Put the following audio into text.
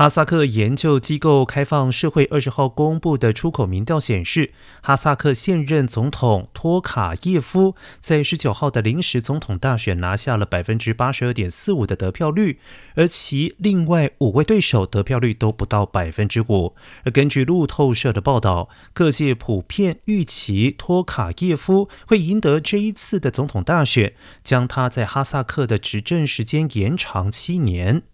哈萨克研究机构开放社会二十号公布的出口民调显示哈萨克现任总统托卡耶夫在十九号的临时总统大选拿下了百分之八十二点四五的得票率而其另外五位对手得票率都不到百分之五。而根据路透社的报道各界普遍预期托卡耶夫会赢得这一次的总统大选将他在哈萨克的执政时间延长七年。